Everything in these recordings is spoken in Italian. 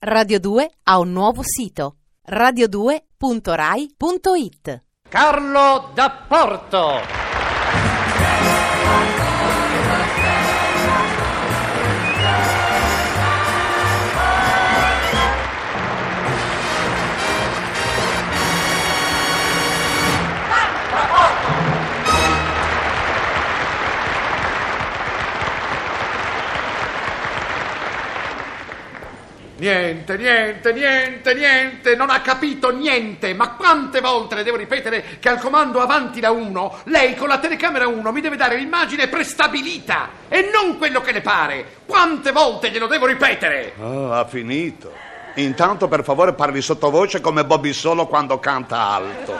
Radio 2 ha un nuovo sito radio2.rai.it Carlo D'Apporto. Niente, niente, niente, niente, non ha capito niente. Ma quante volte le devo ripetere che al comando avanti da uno, lei con la telecamera 1 mi deve dare l'immagine prestabilita e non quello che le pare. Quante volte glielo devo ripetere? Oh, ha finito. Intanto per favore parli sottovoce come Bobby Solo quando canta alto.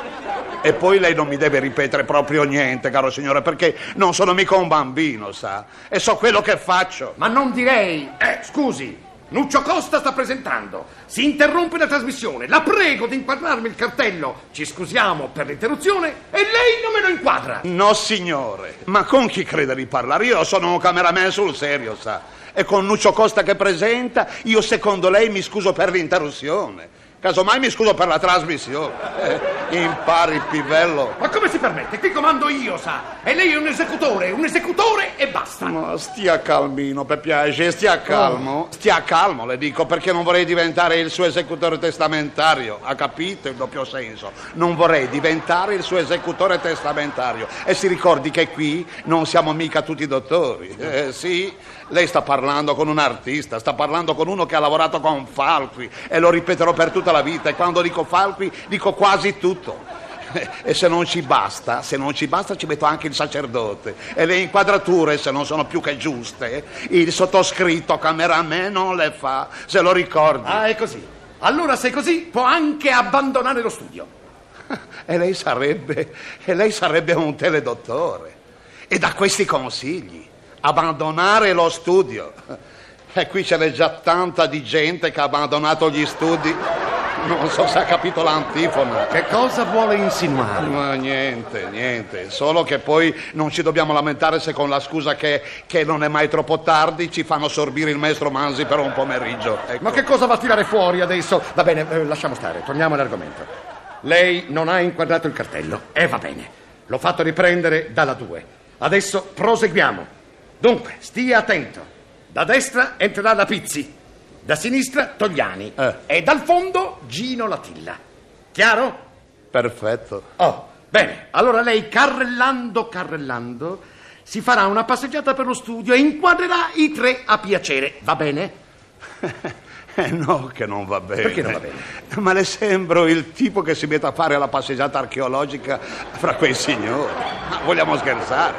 E poi lei non mi deve ripetere proprio niente, caro signore, perché non sono mica un bambino, sa? E so quello che faccio. Ma non direi. Eh, scusi. Nuccio Costa sta presentando. Si interrompe la trasmissione. La prego di inquadrarmi il cartello. Ci scusiamo per l'interruzione e lei non me lo inquadra. No, signore. Ma con chi crede di parlare? Io sono un cameraman sul serio, sa? E con Nuccio Costa che presenta, io secondo lei mi scuso per l'interruzione. Casomai mi scuso per la trasmissione. Eh, impari, pivello. Ma come si permette? Qui comando io, sa. E lei è un esecutore, un esecutore e basta. Ma stia calmino, per piacere, stia calmo. Stia calmo, le dico, perché non vorrei diventare il suo esecutore testamentario. Ha capito il doppio senso? Non vorrei diventare il suo esecutore testamentario. E si ricordi che qui non siamo mica tutti dottori. Eh, sì, lei sta parlando con un artista, sta parlando con uno che ha lavorato con Falqui e lo ripeterò per tutta la vita. E quando dico Falqui, dico quasi tutto. E se non ci basta, se non ci basta ci metto anche il sacerdote. E le inquadrature, se non sono più che giuste, il sottoscritto cameraman non le fa, se lo ricordi. Ah, è così. Allora, se è così, può anche abbandonare lo studio. E lei sarebbe, e lei sarebbe un teledottore. E da questi consigli, abbandonare lo studio. E qui ce n'è già tanta di gente che ha abbandonato gli studi. Non so se ha capito l'antifona. Che cosa vuole insinuare? Ma niente, niente, solo che poi non ci dobbiamo lamentare se con la scusa che, che non è mai troppo tardi ci fanno sorbire il maestro Manzi per un pomeriggio. Ecco. Ma che cosa va a tirare fuori adesso? Va bene, eh, lasciamo stare, torniamo all'argomento. Lei non ha inquadrato il cartello e va bene. L'ho fatto riprendere dalla 2. Adesso proseguiamo. Dunque, stia attento. Da destra entrerà la Pizzi, da sinistra Togliani Eh. e dal fondo Gino Latilla. Chiaro? Perfetto. Oh, bene. Allora lei, carrellando, carrellando, si farà una passeggiata per lo studio e inquadrerà i tre a piacere. Va bene? Eh no, che non va bene. Perché non va bene? Ma le sembro il tipo che si mette a fare la passeggiata archeologica fra quei signori. Ma vogliamo scherzare?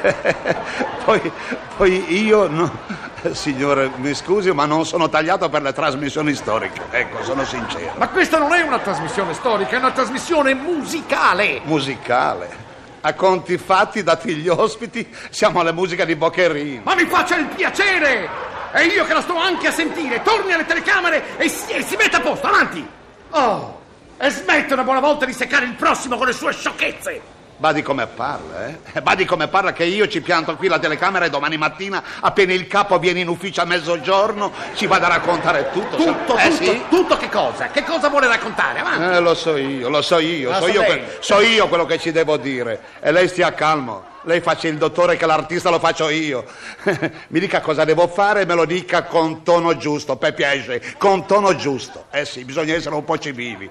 poi, poi io, no- signore, mi scusi, ma non sono tagliato per le trasmissioni storiche. Ecco, sono sincero. Ma questa non è una trasmissione storica, è una trasmissione musicale. Musicale. A conti fatti, dati gli ospiti, siamo alle musiche di Boccherini. Ma mi faccia il piacere! E io che la sto anche a sentire, torni alle telecamere e si, e si metta a posto, avanti! Oh, e smetta una buona volta di seccare il prossimo con le sue sciocchezze! Badi come parla, eh? Badi come parla che io ci pianto qui la telecamera e domani mattina, appena il capo viene in ufficio a mezzogiorno, ci vado a raccontare tutto. Tutto, eh, tutto, sì? tutto che cosa? Che cosa vuole raccontare? Avanti! Eh, lo so io, lo so io, so io, so io quello che ci devo dire. E lei stia calmo. Lei faccia il dottore che l'artista lo faccio io. Mi dica cosa devo fare e me lo dica con tono giusto, per piacere, con tono giusto. Eh sì, bisogna essere un po' civili.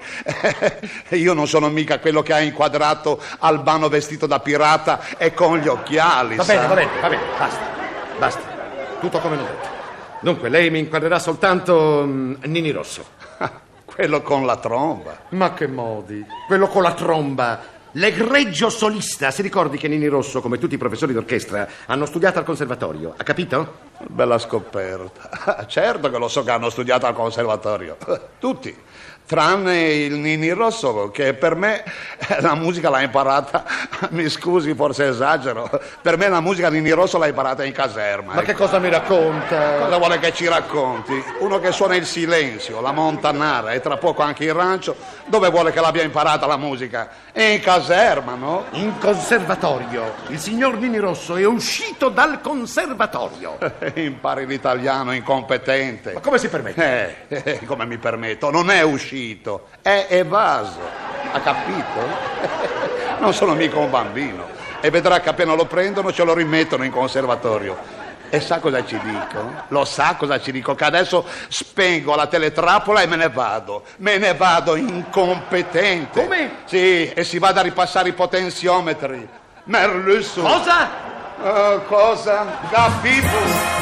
io non sono mica quello che ha inquadrato Albano vestito da pirata e con gli occhiali. Va sa? bene, va bene, va bene, basta, basta. Tutto come l'ho detto. Dunque, lei mi inquadrerà soltanto mm, Nini Rosso. Quello con la tromba. Ma che modi? Quello con la tromba. L'egregio solista. Si ricordi che Nini Rosso, come tutti i professori d'orchestra, hanno studiato al conservatorio. Ha capito? Bella scoperta. Certo che lo so che hanno studiato al conservatorio. Tutti. Tranne il Nini Rosso, che per me la musica l'ha imparata, mi scusi, forse esagero, per me la musica Nini Rosso l'ha imparata in caserma. Ma che ecco. cosa mi racconta? Cosa vuole che ci racconti? Uno che suona il silenzio, la montanara e tra poco anche il rancio, dove vuole che l'abbia imparata la musica? In caserma, no? In conservatorio. Il signor Nini Rosso è uscito dal conservatorio. Impari l'italiano incompetente. Ma come si permette? Eh, eh, come mi permetto? Non è uscito, è evaso. Ha capito? Non sono mica un bambino. E vedrà che appena lo prendono ce lo rimettono in conservatorio. E sa cosa ci dico? Lo sa cosa ci dico? Che adesso spengo la teletrappola e me ne vado. Me ne vado incompetente. Come? Sì, e si vada a ripassare i potenziometri. Merlusso. Cosa? Eh, cosa? Gaffifu.